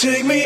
take me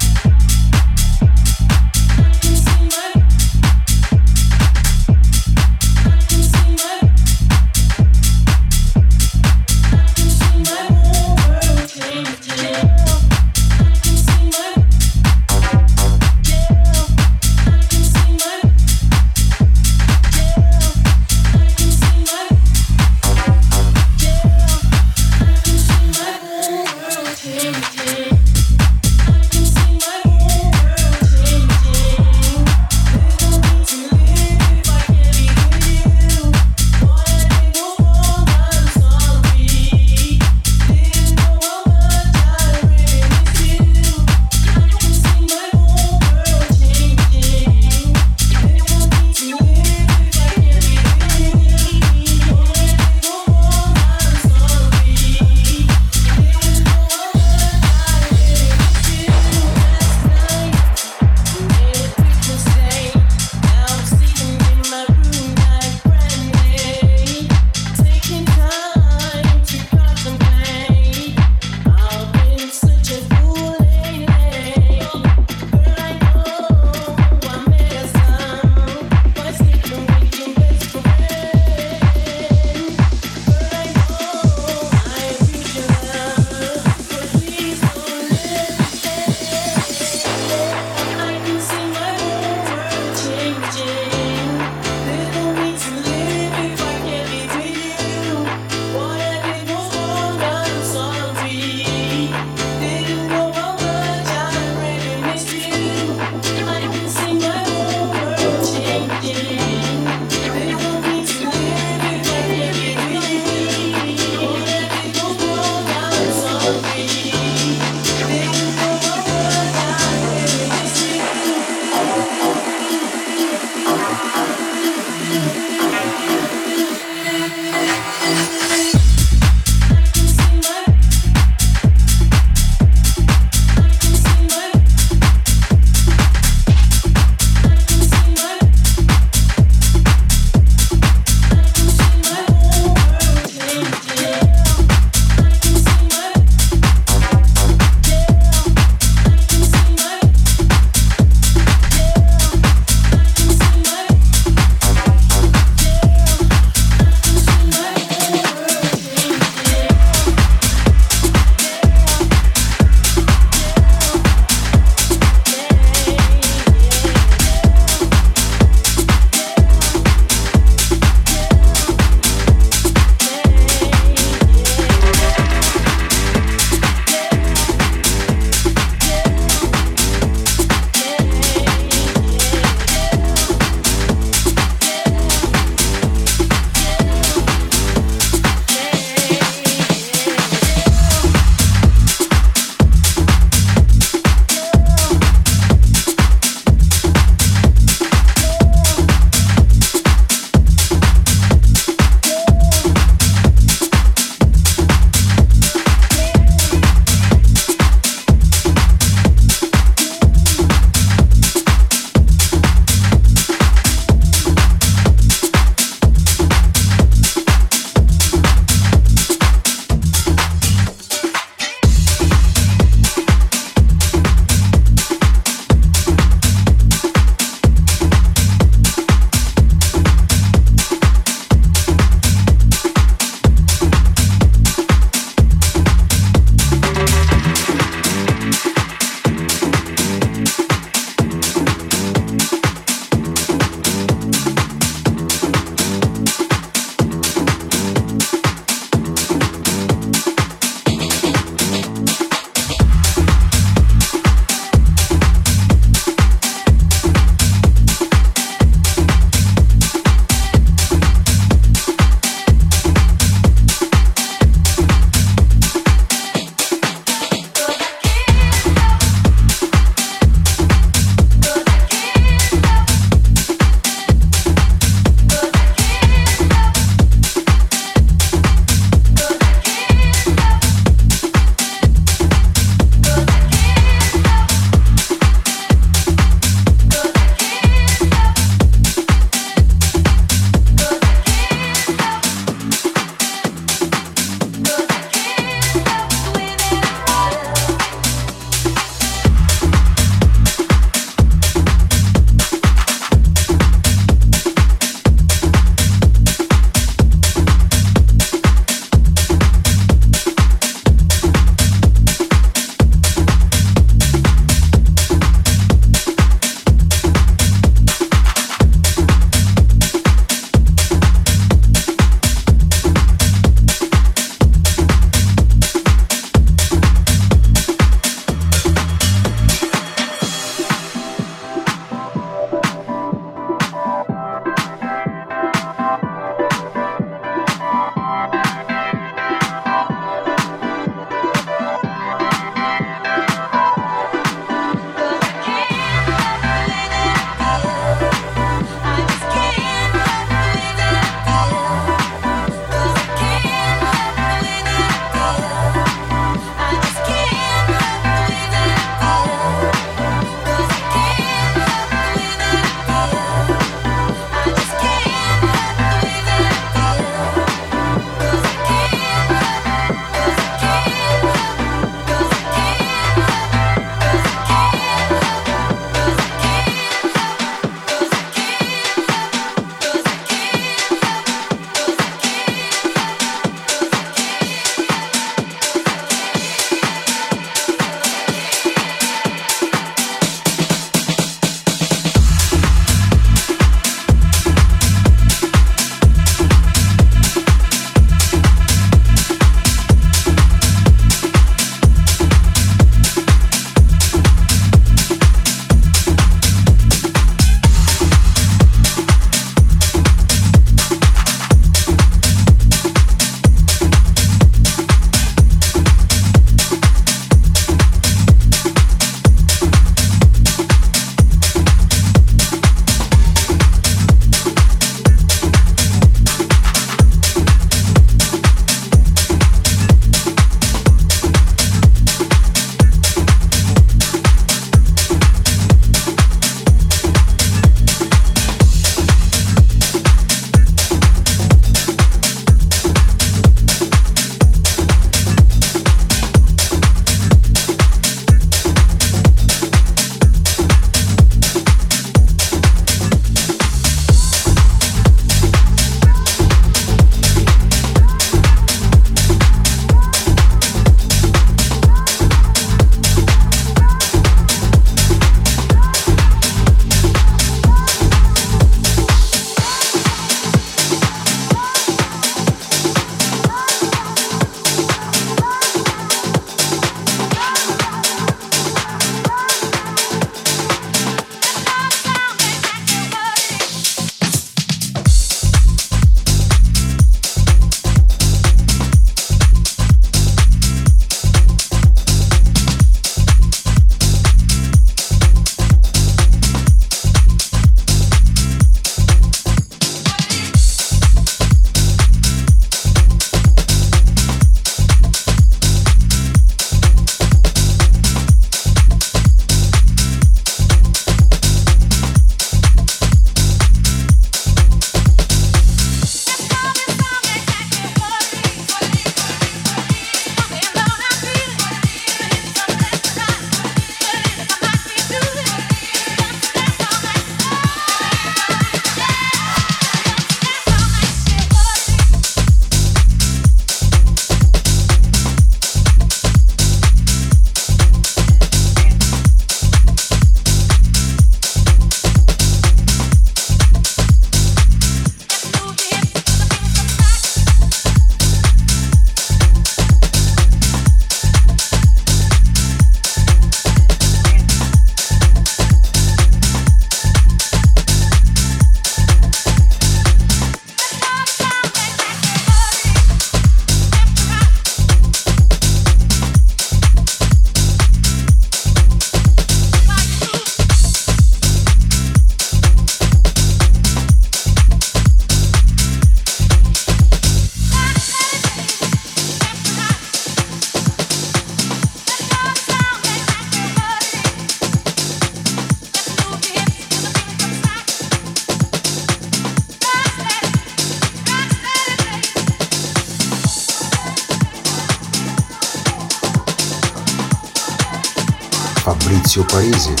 Fabrizio